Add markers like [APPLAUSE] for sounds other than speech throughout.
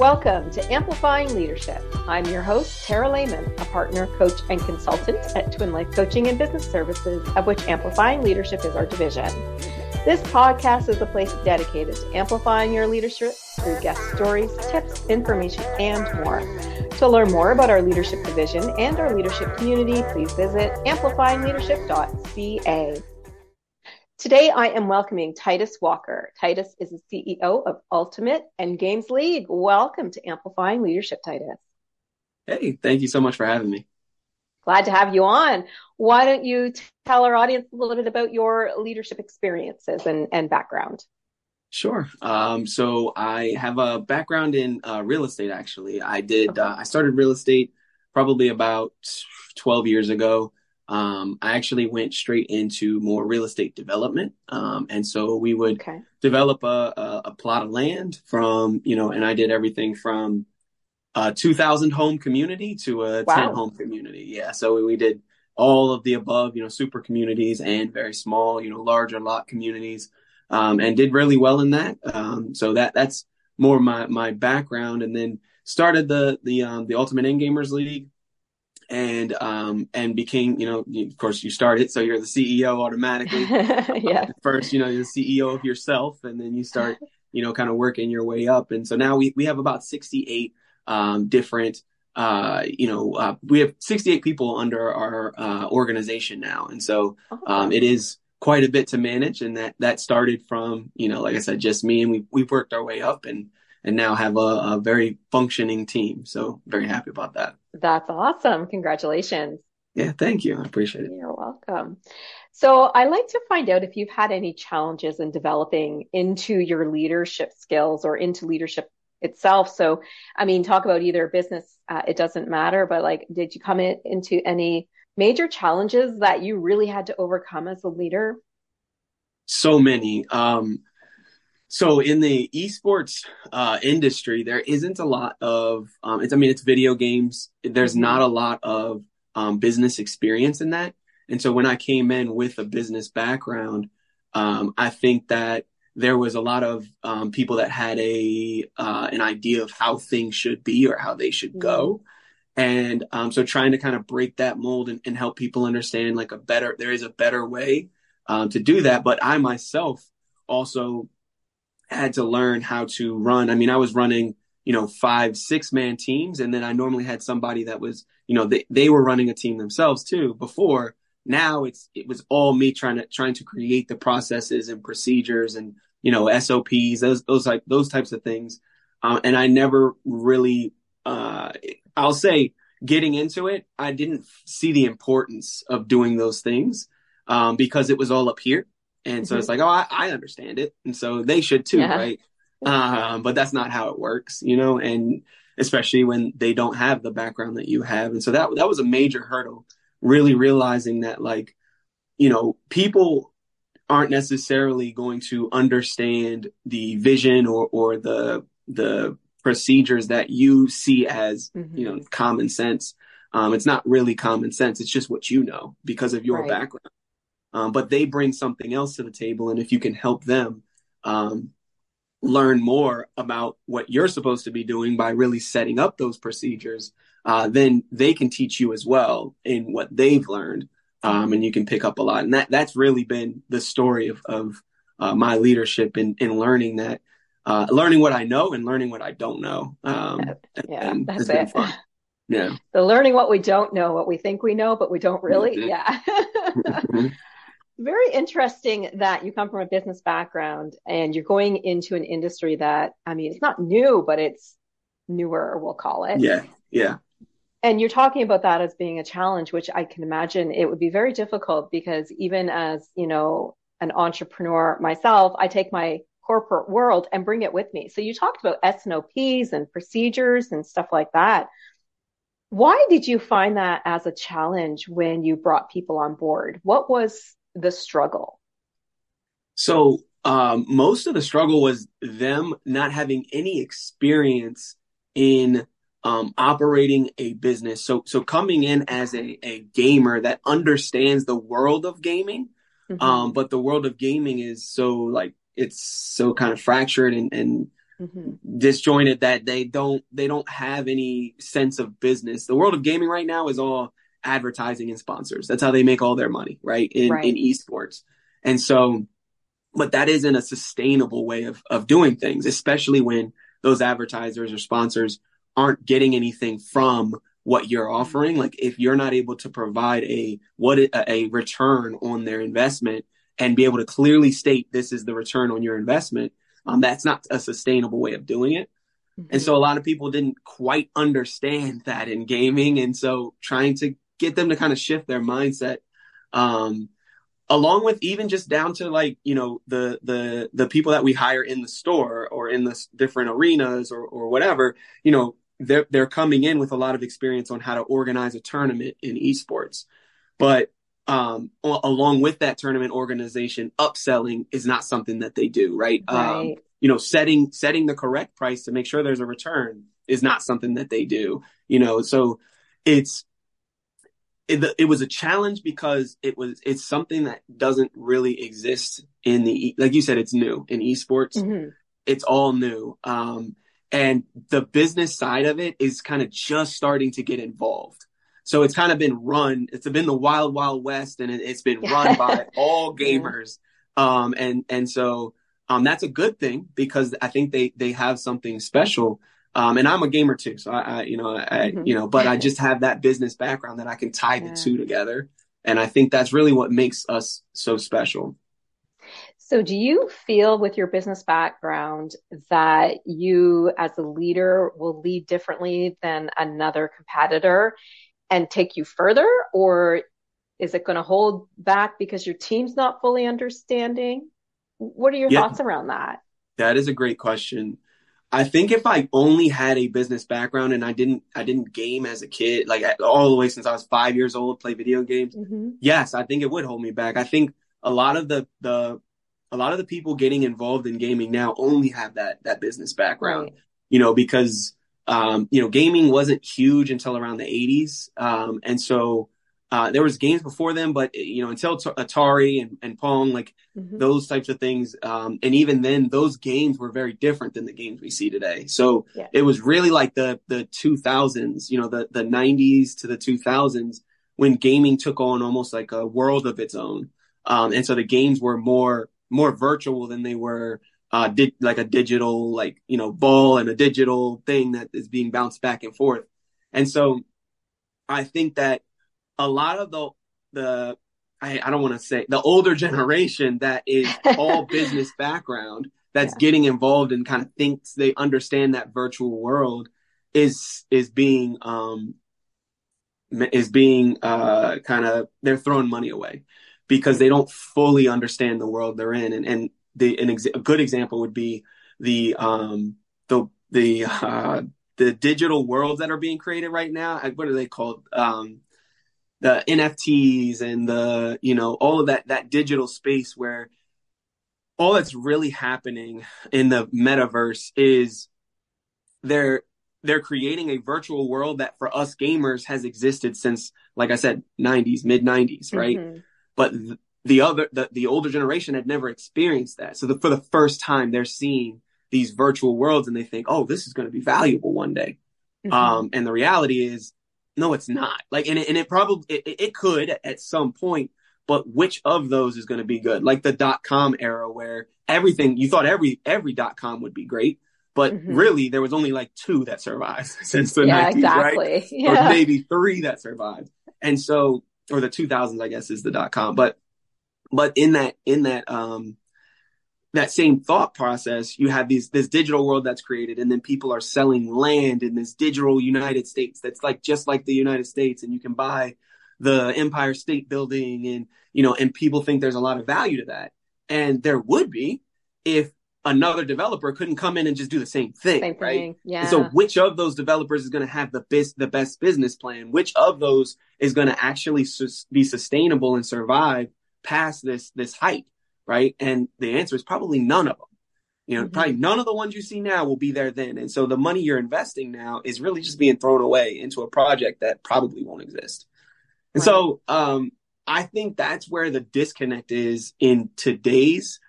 Welcome to Amplifying Leadership. I'm your host, Tara Lehman, a partner, coach, and consultant at Twin Life Coaching and Business Services, of which Amplifying Leadership is our division. This podcast is a place dedicated to amplifying your leadership through guest stories, tips, information, and more. To learn more about our leadership division and our leadership community, please visit amplifyingleadership.ca. Today, I am welcoming Titus Walker. Titus is the CEO of Ultimate Endgamers League. Welcome to Amplifying Leadership, Titus. Hey, thank you so much for having me. Glad to have you on. Why don't you tell our audience a little bit about your leadership experiences and, and background? Sure. Um, so I have a background in uh, real estate. Actually, I did. Uh, I started real estate probably about 12 years ago um, I actually went straight into more real estate development. Um, and so we would okay. develop a, a, a, plot of land from, you know, and I did everything from a 2000 home community to a wow. 10 home community. Yeah. So we, we did all of the above, you know, super communities and very small, you know, larger lot communities, um, and did really well in that. Um, so that, that's more my, my background and then started the, the, um, the ultimate end gamers league and um and became you know of course you started so you're the ceo automatically. [LAUGHS] Yeah. First you know you're the ceo of yourself and then you start you know kind of working your way up. And so now we we have about 68 um different uh you know uh, we have 68 people under our uh organization now. And so oh, um it is quite a bit to manage and that that started from you know like i said just me and we we've worked our way up and and now have a, a very functioning team. So very happy about that that's awesome. Congratulations. Yeah, thank you. I appreciate it. You're welcome. So I like to find out if you've had any challenges in developing into your leadership skills or into leadership itself. So, I mean, talk about either business, uh, it doesn't matter, but like, did you come in, into any major challenges that you really had to overcome as a leader? So many. Um, so in the esports uh, industry, there isn't a lot of. Um, it's I mean, it's video games. There's mm-hmm. not a lot of um, business experience in that. And so when I came in with a business background, um, I think that there was a lot of um, people that had a uh, an idea of how things should be or how they should go. Mm-hmm. And um, so trying to kind of break that mold and, and, help people understand like a better, there is a better way um, to do that. But I myself also had to learn how to run. I mean, I was running, you know, five, six man teams. And then I normally had somebody that was, you know, they, they were running a team themselves too before. Now it's, it was all me trying to, trying to create the processes and procedures and, you know, SOPs, those, those like, those types of things. Um, and I never really, uh, I'll say getting into it, I didn't see the importance of doing those things, um, because it was all up here and so mm-hmm. it's like, oh, I, I, understand it. And so they should too, yeah. right? Um, but that's not how it works, you know, and especially when they don't have the background that you have. And so that, that was a major hurdle, really realizing that like, you know, people aren't necessarily going to understand the vision or, or the, the procedures that you see as, mm-hmm. you know, common sense. Um, it's not really common sense. It's just what you know because of your right. background um, but they bring something else to the table. And if you can help them um, learn more about what you're supposed to be doing by really setting up those procedures, uh, then they can teach you as well in what they've learned. Um, and you can pick up a lot. And that that's really been the story of, of uh, my leadership in, in learning that, uh, learning what I know and learning what I don't know. Um, yeah, and that's it. Fun. Yeah. The learning what we don't know, what we think we know, but we don't really. [LAUGHS] Mm-hmm. Yeah. Very interesting that you come from a business background and you're going into an industry that, I mean, it's not new, but it's newer, we'll call it. Yeah. Yeah. And you're talking about that as being a challenge, which I can imagine it would be very difficult because even as, you know, an entrepreneur myself, I take my corporate world and bring it with me. So you talked about S&OPs and procedures and stuff like that. Why did you find that as a challenge when you brought people on board? What was the struggle? So um, most of the struggle was them not having any experience in um, operating a business. So so coming in as a, a gamer that understands the world of gaming, mm-hmm. um, but the world of gaming is so like it's so kind of fractured and, and mm-hmm. disjointed that they don't they don't have any sense of business. The world of gaming right now is all advertising and sponsors. That's how they make all their money, right? In right. in esports. And so but that isn't a sustainable way of of doing things, especially when those advertisers or sponsors aren't getting anything from what you're offering. Like if you're not able to provide a what a return on their investment and be able to clearly state this is the return on your investment, um, that's not a sustainable way of doing it. Mm-hmm. And so a lot of people didn't quite understand that in gaming. And so trying to get them to kind of shift their mindset, um, along with even just down to like, you know, the, the, the people that we hire in the store or in the different arenas or, or whatever, you know, they're, they're coming in with a lot of experience on how to organize a tournament in esports. But um, along with that tournament organization, upselling is not something that they do, right? Um, right. Um, you know, setting setting the correct price to make sure there's a return is not something that they do. You know, so it's it, it was a challenge because it was it's something that doesn't really exist in the like you said it's new in esports. Mm-hmm. It's all new. Um, and the business side of it is kind of just starting to get involved. So it's kind of been run. It's been the wild, wild west, and it, has been run by [LAUGHS] all gamers. Um, and and so um, that's a good thing because I think they they have something special. Um, and I'm a gamer too, so I, I you know, I, mm-hmm. you know, but I just [LAUGHS] have that business background that I can tie yeah. the two together, and I think that's really what makes us so special. So, do you feel with your business background that you, as a leader, will lead differently than another competitor and take you further? Or is it going to hold back because your team's not fully understanding? What are your yeah, thoughts around that? That is a great question. I think if I only had a business background and I didn't, I didn't game as a kid, like all the way since I was five years old, play video games. Mm-hmm. Yes, I think it would hold me back. I think a lot of the the a lot of the people getting involved in gaming now only have that that business background. Right. You know, because um, you know, gaming wasn't huge until around the 80s. Um, and so uh, there was games before them, but you know, until t- Atari and, and Pong, like mm-hmm. those types of things. Um, and even then, those games were very different than the games we see today. So yeah. it was really like the the 2000s, you know, the the 90s to the 2000s when gaming took on almost like a world of its own. Um, and so the games were more more virtual than they were uh, di- like a digital like you know ball and a digital thing that is being bounced back and forth. And so I think that a lot of the the I, I don't want to say the older generation that is all [LAUGHS] business background that's yeah. getting involved and kind of thinks they understand that virtual world is is being um is being uh kind of they're throwing money away because they don't fully understand the world they're in. And, and the, an ex- a good example would be the, um, the, the, uh, the digital worlds that are being created right now. What are they called? Um, the NFTs and the, you know, all of that, that digital space where all that's really happening in the metaverse is they're, they're creating a virtual world that for us gamers has existed since, like I said, 90s, mid 90s, right? Mm-hmm but the other the, the older generation had never experienced that so the, for the first time they're seeing these virtual worlds and they think oh this is going to be valuable one day mm-hmm. um, and the reality is no it's not like and it, and it probably it, it could at some point but which of those is going to be good like the dot com era where everything you thought every every dot com would be great but mm-hmm. really there was only like two that survived [LAUGHS] since the yeah, 90s exactly. right [LAUGHS] yeah. or maybe three that survived and so or the 2000s, I guess is the dot com. But, but in that, in that, um, that same thought process, you have these, this digital world that's created and then people are selling land in this digital United States that's like, just like the United States and you can buy the Empire State Building and, you know, and people think there's a lot of value to that. And there would be if another developer couldn't come in and just do the same thing, same right? Thing. Yeah. so which of those developers is going to have the best the best business plan? Which of those is going to actually su- be sustainable and survive past this this hype, right? And the answer is probably none of them. You know, mm-hmm. probably none of the ones you see now will be there then. And so the money you're investing now is really just being thrown away into a project that probably won't exist. And right. so um I think that's where the disconnect is in today's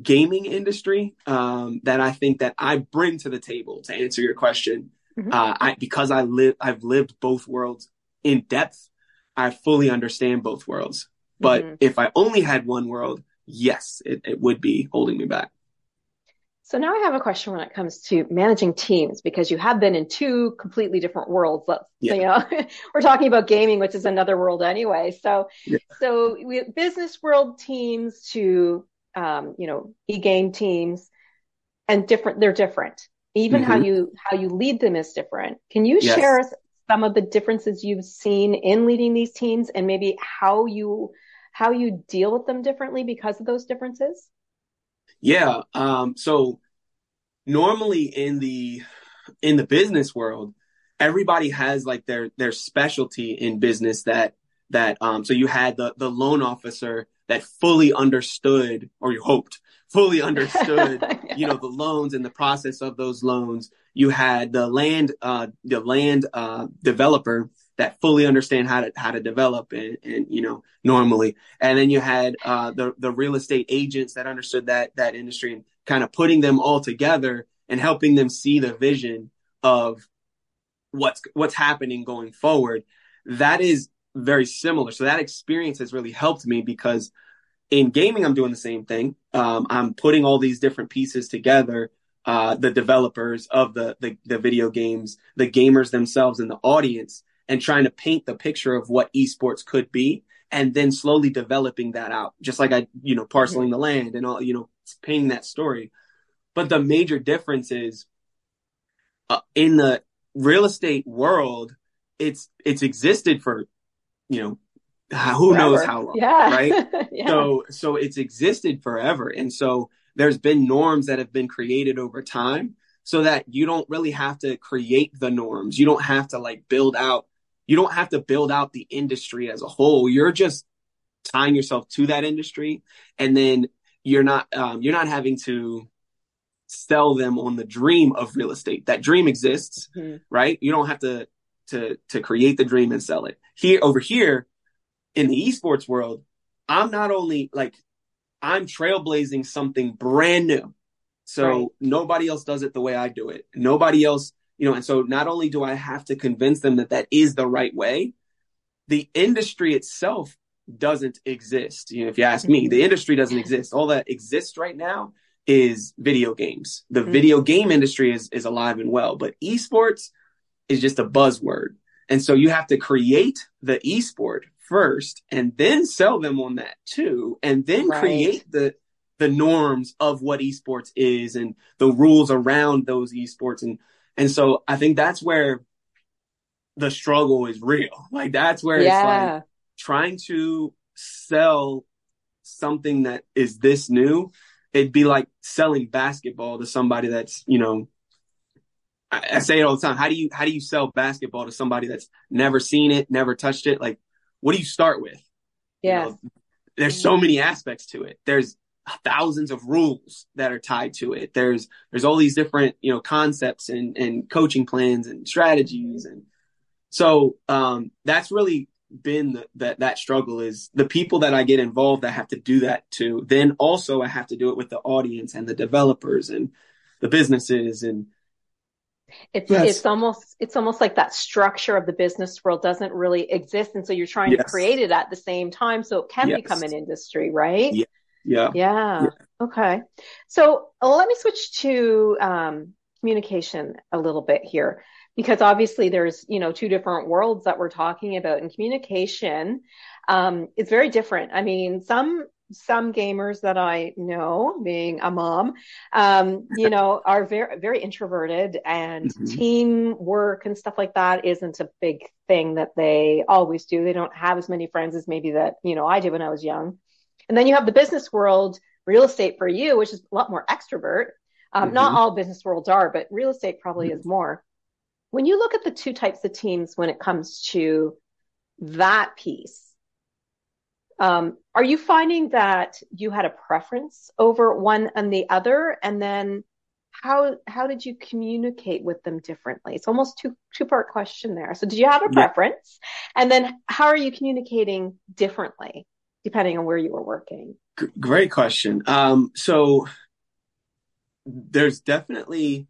gaming industry um, that I think that I bring to the table to answer your question. Mm-hmm. Uh, I, because I live, I've lived both worlds in depth. I fully understand both worlds. But mm-hmm. if I only had one world, yes, it, it would be holding me back. So now I have a question when it comes to managing teams because you have been in two completely different worlds. Let's, yeah. you know, [LAUGHS] we're talking about gaming, which is another world anyway. So, yeah. so we business world teams to, um, you know, e-game teams and different, they're different. Even mm-hmm. how you, how you lead them is different. Can you yes. share some of the differences you've seen in leading these teams and maybe how you, how you deal with them differently because of those differences? Yeah. Um, so normally in the in the business world, everybody has like their their specialty in business that that um so you had the the loan officer that fully understood or you hoped fully [LAUGHS] understood yeah. you know the loans and the process of those loans you had the land uh the land uh developer that fully understand how to how to develop and, and you know normally. And then you had uh, the the real estate agents that understood that that industry and kind of putting them all together and helping them see the vision of what's what's happening going forward. That is very similar. So that experience has really helped me because in gaming i'm doing the same thing. Um, i'm putting all these different pieces together uh, the developers of the, the the video games the gamers themselves and the audience and trying to paint the picture of what esports could be and then slowly developing that out just like i you know parceling the land and all you know painting that story but the major difference is uh, in the real estate world it's it's existed for you know who forever. knows how long yeah. [LAUGHS] right yeah. so so it's existed forever and so there's been norms that have been created over time so that you don't really have to create the norms you don't have to like build out you don't have to build out the industry as a whole. You're just tying yourself to that industry, and then you're not um, you're not having to sell them on the dream of real estate. That dream exists, mm-hmm. right? You don't have to to to create the dream and sell it. Here over here in the esports world, I'm not only like I'm trailblazing something brand new. So right. nobody else does it the way I do it. Nobody else you know, and so not only do I have to convince them that that is the right way, the industry itself doesn't exist. You know, if you ask me, the industry doesn't exist. All that exists right now is video games. The mm-hmm. video game industry is is alive and well, but esports is just a buzzword. And so you have to create the esport first and then sell them on that too and then right. create the the norms of what esports is and the rules around those esports and and so I think that's where the struggle is real. Like that's where yeah. it's like trying to sell something that is this new. It'd be like selling basketball to somebody that's, you know, I, I say it all the time. How do you, how do you sell basketball to somebody that's never seen it, never touched it? Like, what do you start with? Yeah. You know, there's so many aspects to it. There's thousands of rules that are tied to it. There's there's all these different you know concepts and and coaching plans and strategies and so um, that's really been the, that that struggle is the people that I get involved. I have to do that too. Then also I have to do it with the audience and the developers and the businesses and it's yes. it's almost it's almost like that structure of the business world doesn't really exist and so you're trying yes. to create it at the same time so it can yes. become an industry right yeah yeah. yeah. Okay. So let me switch to um, communication a little bit here because obviously there's you know two different worlds that we're talking about and communication um, is very different i mean some some gamers that i know being a mom um, you [LAUGHS] know are very very introverted and mm-hmm. teamwork and stuff like that isn't a big thing that they always do they don't have as many friends as maybe that you know i did when i was young and then you have the business world, real estate for you, which is a lot more extrovert. Um, mm-hmm. Not all business worlds are, but real estate probably mm-hmm. is more. When you look at the two types of teams when it comes to that piece, um, are you finding that you had a preference over one and the other? And then how how did you communicate with them differently? It's almost two two part question there. So did you have a preference? Yeah. And then how are you communicating differently? Depending on where you were working? Great question. Um, so there's definitely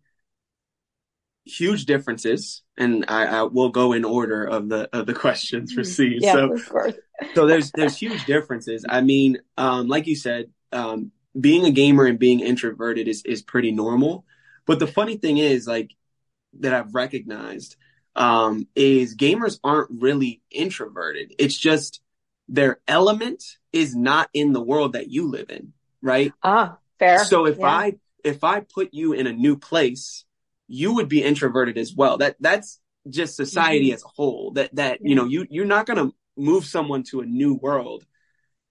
huge differences, and I, I, will go in order of the of the [LAUGHS] questions received. Yeah, so, of course. so there's there's huge differences. I mean, um, like you said, um, being a gamer and being introverted is is pretty normal. But the funny thing is, like that I've recognized, um, is gamers aren't really introverted. It's just their element is not in the world that you live in, right? Ah, fair. So if yeah. I if I put you in a new place, you would be introverted as well. That that's just society mm-hmm. as a whole. That that yeah. you know you you're not gonna move someone to a new world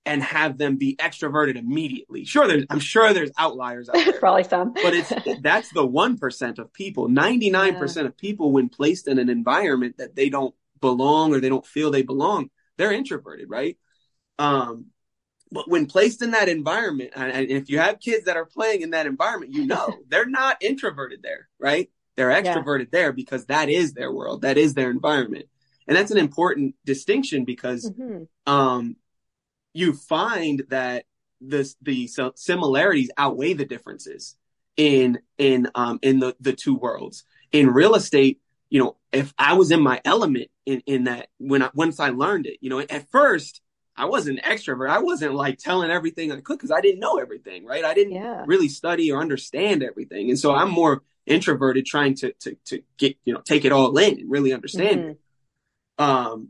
and have them be extroverted immediately. Sure, there's I'm sure there's outliers out [LAUGHS] there. Probably some. but it's [LAUGHS] that's the one percent of people. Ninety nine percent of people, when placed in an environment that they don't belong or they don't feel they belong, they're introverted, right? Um, but when placed in that environment, and if you have kids that are playing in that environment, you know [LAUGHS] they're not introverted there, right? They're extroverted yeah. there because that is their world, that is their environment, and that's an important distinction because mm-hmm. um, you find that the the similarities outweigh the differences in in um in the the two worlds. In real estate, you know, if I was in my element in in that when I once I learned it, you know, at first I wasn't an extrovert. I wasn't like telling everything I could because I didn't know everything, right? I didn't yeah. really study or understand everything. And so I'm more introverted trying to to to get, you know, take it all in and really understand mm-hmm. it. Um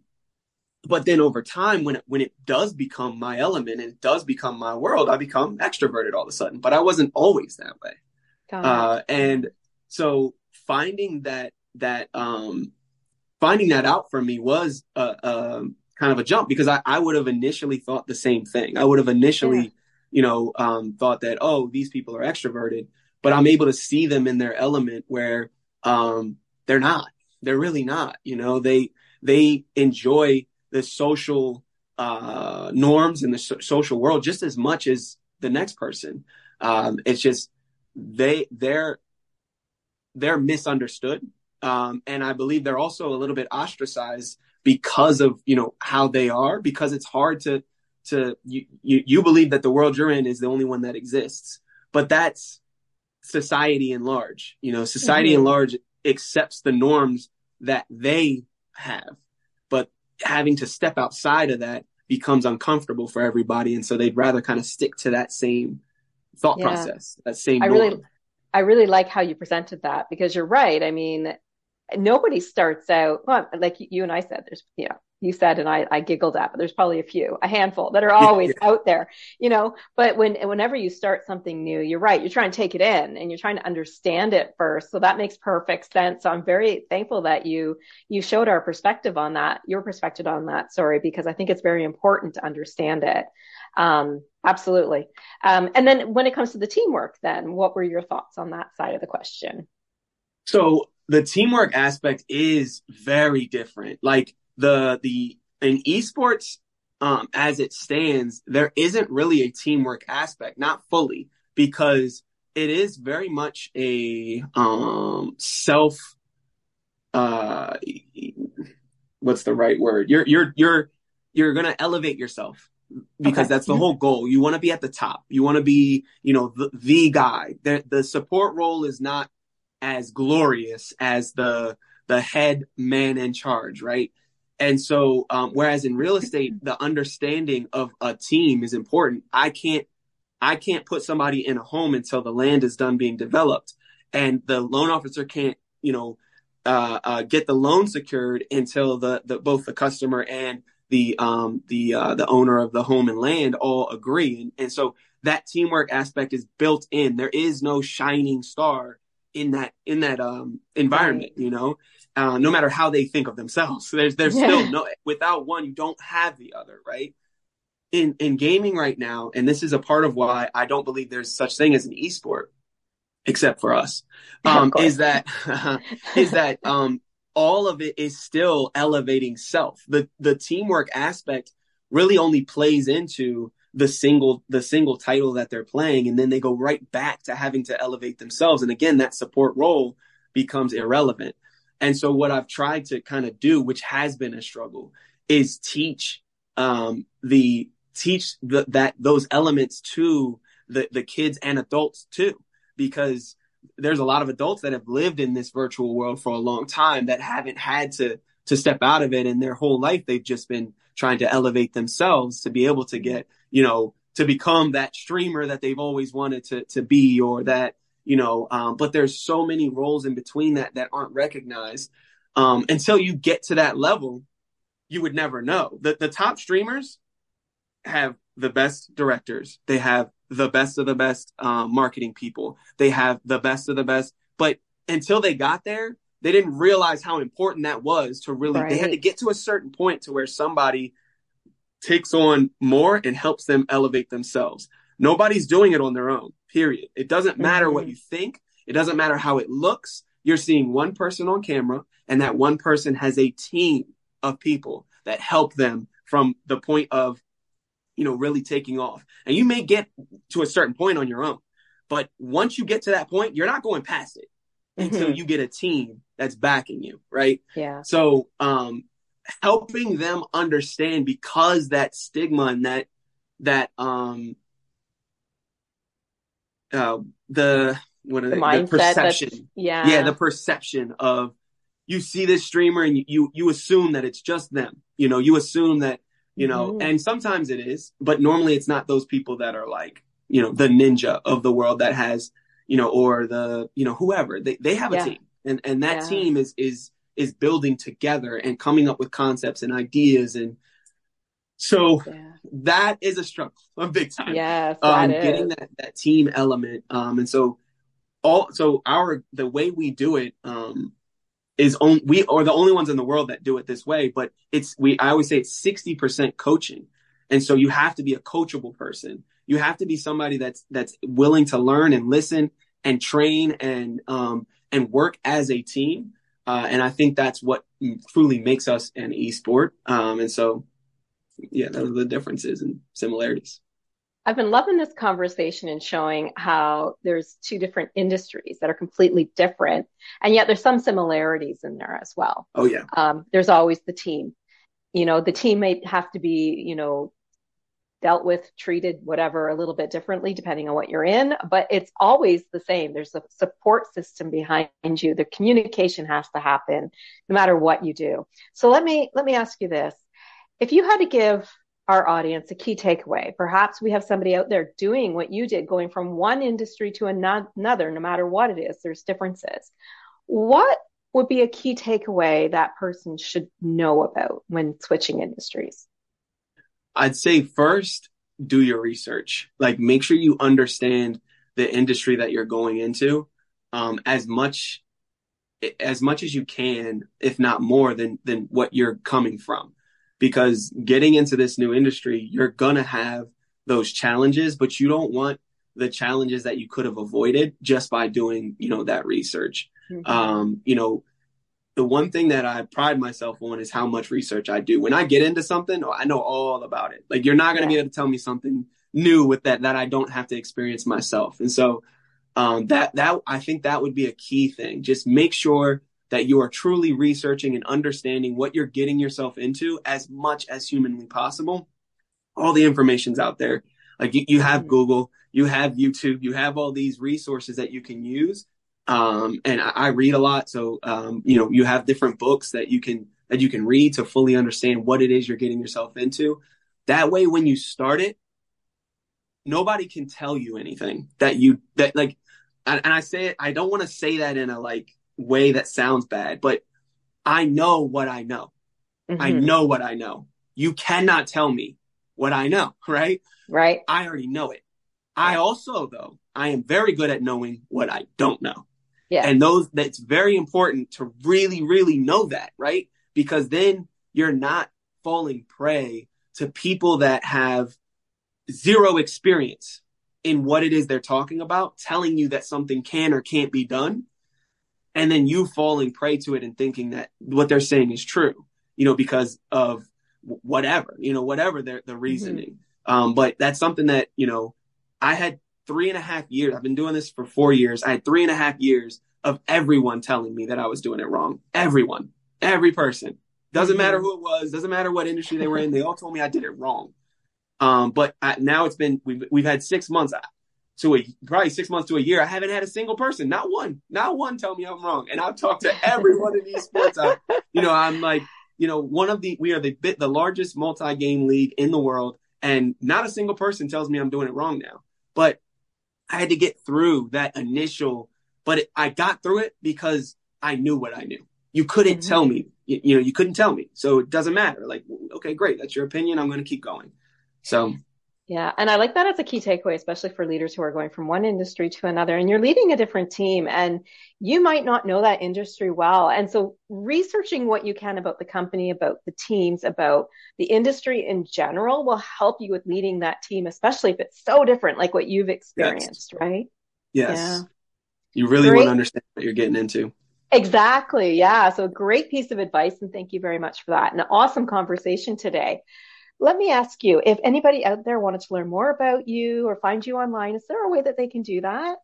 but then over time when it when it does become my element and it does become my world, I become extroverted all of a sudden. But I wasn't always that way. Uh, and so finding that that um finding that out for me was a, a kind of a jump because I, I would have initially thought the same thing. I would have initially, yeah. you know, um, thought that, oh, these people are extroverted, but I'm able to see them in their element where um, they're not. They're really not. You know, they they enjoy the social uh, norms in the so- social world just as much as the next person. Um, it's just they they're they're misunderstood, um, and I believe they're also a little bit ostracized because of you know how they are because it's hard to to you, you you believe that the world you're in is the only one that exists but that's society in large you know society mm-hmm. in large accepts the norms that they have but having to step outside of that becomes uncomfortable for everybody and so they'd rather kind of stick to that same thought yeah. process that same I norm. really I really like how you presented that because you're right I mean nobody starts out well, like you and I said. There's you know you said and I, I giggled at, but there's probably a few, a handful that are always yeah. out there, you know. But when whenever you start something new, you're right. You're trying to take it in and you're trying to understand it first. So that makes perfect sense. So I'm very thankful that you you showed our perspective on that, your perspective on that. Sorry, because I think it's very important to understand it. Um, absolutely. Um, and then when it comes to the teamwork, then what were your thoughts on that side of the question? So the teamwork aspect is very different. Like the the in esports, um, as it stands, there isn't really a teamwork aspect, not fully, because it is very much a um self uh what's the right word? You're you're you're you're gonna elevate yourself because okay. that's the whole goal. You want to be at the top. You want to be, you know, the, the guy. The, the support role is not as glorious as the the head man in charge, right? And so, um, whereas in real estate, [LAUGHS] the understanding of a team is important. I can't, I can't put somebody in a home until the land is done being developed, and the loan officer can't, you know, uh, uh, get the loan secured until the, the both the customer and the um, the uh, the owner of the home and land all agree. And, and so that teamwork aspect is built in. There is no shining star in that in that um environment right. you know uh, no matter how they think of themselves [LAUGHS] there's there's yeah. still no without one you don't have the other right in in gaming right now and this is a part of why i don't believe there's such thing as an esport except for us um is that [LAUGHS] is that um all of it is still elevating self the the teamwork aspect really only plays into the single the single title that they're playing and then they go right back to having to elevate themselves. And again that support role becomes irrelevant. And so what i've tried to kind of do which has been a struggle is teach um, the teach the, that those elements to the, the kids and adults too, because there's a lot of adults that have lived in this virtual world for a long time that haven't had to to step out of it and their whole life they've just been trying to elevate themselves to be able to get you know to become that streamer that they've always wanted to to be or that you know um, but there's so many roles in between that that aren't recognized um, until you get to that level you would never know the the top streamers have the best directors they have the best of the best um, marketing people. They have the best of the best. But until they got there, they didn't realize how important that was to really, right. they had to get to a certain point to where somebody takes on more and helps them elevate themselves. Nobody's doing it on their own, period. It doesn't matter mm-hmm. what you think. It doesn't matter how it looks. You're seeing one person on camera and that one person has a team of people that help them from the point of you know, really taking off. And you may get to a certain point on your own, but once you get to that point, you're not going past it mm-hmm. until you get a team that's backing you, right? Yeah. So, um, helping them understand because that stigma and that that um uh the what are the, they, the perception yeah yeah the perception of you see this streamer and you you assume that it's just them you know you assume that you know, mm-hmm. and sometimes it is, but normally it's not those people that are like, you know, the ninja of the world that has, you know, or the, you know, whoever they, they have a yeah. team and, and that yeah. team is, is, is building together and coming up with concepts and ideas. And so yeah. that is a struggle, [LAUGHS] a big time. Yes. Um, getting that, that team element. Um, and so all, so our, the way we do it, um, is on we are the only ones in the world that do it this way but it's we i always say it's 60% coaching and so you have to be a coachable person you have to be somebody that's that's willing to learn and listen and train and um and work as a team uh, and i think that's what truly makes us an esport um and so yeah those are the differences and similarities I've been loving this conversation and showing how there's two different industries that are completely different, and yet there's some similarities in there as well. Oh yeah. Um, there's always the team. You know, the team may have to be, you know, dealt with, treated, whatever, a little bit differently depending on what you're in, but it's always the same. There's a support system behind you. The communication has to happen no matter what you do. So let me let me ask you this: If you had to give our audience a key takeaway. Perhaps we have somebody out there doing what you did, going from one industry to another, no matter what it is, there's differences. What would be a key takeaway that person should know about when switching industries? I'd say first, do your research. Like, make sure you understand the industry that you're going into um, as much as much as you can, if not more than than what you're coming from because getting into this new industry, you're to have those challenges, but you don't want the challenges that you could have avoided just by doing, you know, that research. Mm-hmm. Um, you know, the one thing that I pride myself on is how much research I do. When I get into something, I know all about it. Like you're not going to be able to tell me something new with that that I don't have to experience myself. And so um, that that I think that would be a key thing. Just make sure that you are truly researching and understanding what you're getting yourself into as much as humanly possible. All the information's out there. Like you, you have mm-hmm. Google, you have YouTube, you have all these resources that you can use. Um, and I, I, read a lot. So, um, you know, you have different books that you can, that you can read to fully understand what it is you're getting yourself into. That way, when you start it, nobody can tell you anything that you, that like, and, and I say it, I don't want to say that in a like, way that sounds bad, but I know what I know. Mm-hmm. I know what I know. You cannot tell me what I know, [LAUGHS] right? Right. I already know it. I also, though, I am very good at knowing what I don't know. Yeah. And those, that's very important to really, really know that, right? Because then you're not falling prey to people that have zero experience in what it is they're talking about, telling you that something can or can't be done and then you falling prey to it and thinking that what they're saying is true, you know, because of whatever, you know, whatever their the mm-hmm. reasoning. Mm-hmm. Um, but that's something that you know, I had three and a half years. I've been doing this for four years. I had three and a half years of everyone telling me that I was doing it wrong. Everyone, every person. Doesn't mm-hmm. matter who it was. Doesn't matter what industry they were in. They all told me I did it wrong. Um, but I, now it's been we've we've had six months to a probably six months to a year. I haven't had a single person, not one, not one, tell me I'm wrong. And I've talked to every everyone in esports. I, you know, I'm like, you know, one of the we are the bit the largest multi game league in the world, and not a single person tells me I'm doing it wrong now. But I had to get through that initial, but it, I got through it because I knew what I knew. You couldn't mm-hmm. tell me, you, you know, you couldn't tell me. So it doesn't matter. Like, okay, great. That's your opinion. I'm going to keep going. So yeah, and I like that as a key takeaway, especially for leaders who are going from one industry to another. And you're leading a different team, and you might not know that industry well. And so, researching what you can about the company, about the teams, about the industry in general will help you with leading that team, especially if it's so different, like what you've experienced, yes. right? Yes. Yeah. You really great. want to understand what you're getting into. Exactly. Yeah. So, great piece of advice, and thank you very much for that. An awesome conversation today. Let me ask you if anybody out there wanted to learn more about you or find you online, is there a way that they can do that?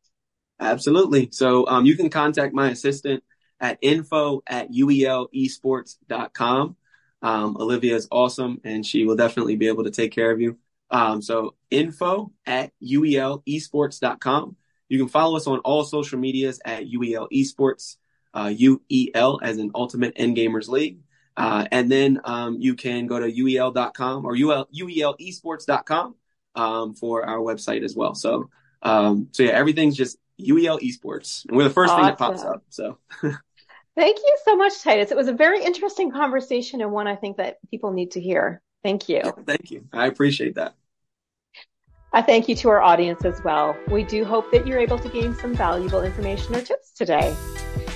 Absolutely. So um, you can contact my assistant at info at uelesports.com. Um, Olivia is awesome and she will definitely be able to take care of you. Um, so info at uelesports.com. You can follow us on all social medias at UEL Esports, uh, UEL as in Ultimate Endgamers League. Uh, and then um, you can go to uel.com or UL, uelesports.com um, for our website as well. So, um, so yeah, everything's just UEL Esports, and we're the first awesome. thing that pops up. So. [LAUGHS] Thank you so much, Titus. It was a very interesting conversation and one I think that people need to hear. Thank you. Thank you. I appreciate that. I thank you to our audience as well. We do hope that you're able to gain some valuable information or tips today.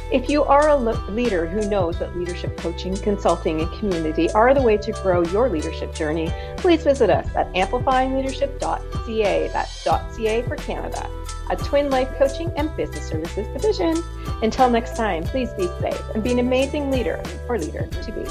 If you are a leader who knows that leadership coaching, consulting, and community are the way to grow your leadership journey, please visit us at amplifyingleadership.ca. That's .ca for Canada, a Twin Life Coaching and Business Services division. Until next time, please be safe and be an amazing leader or leader to be.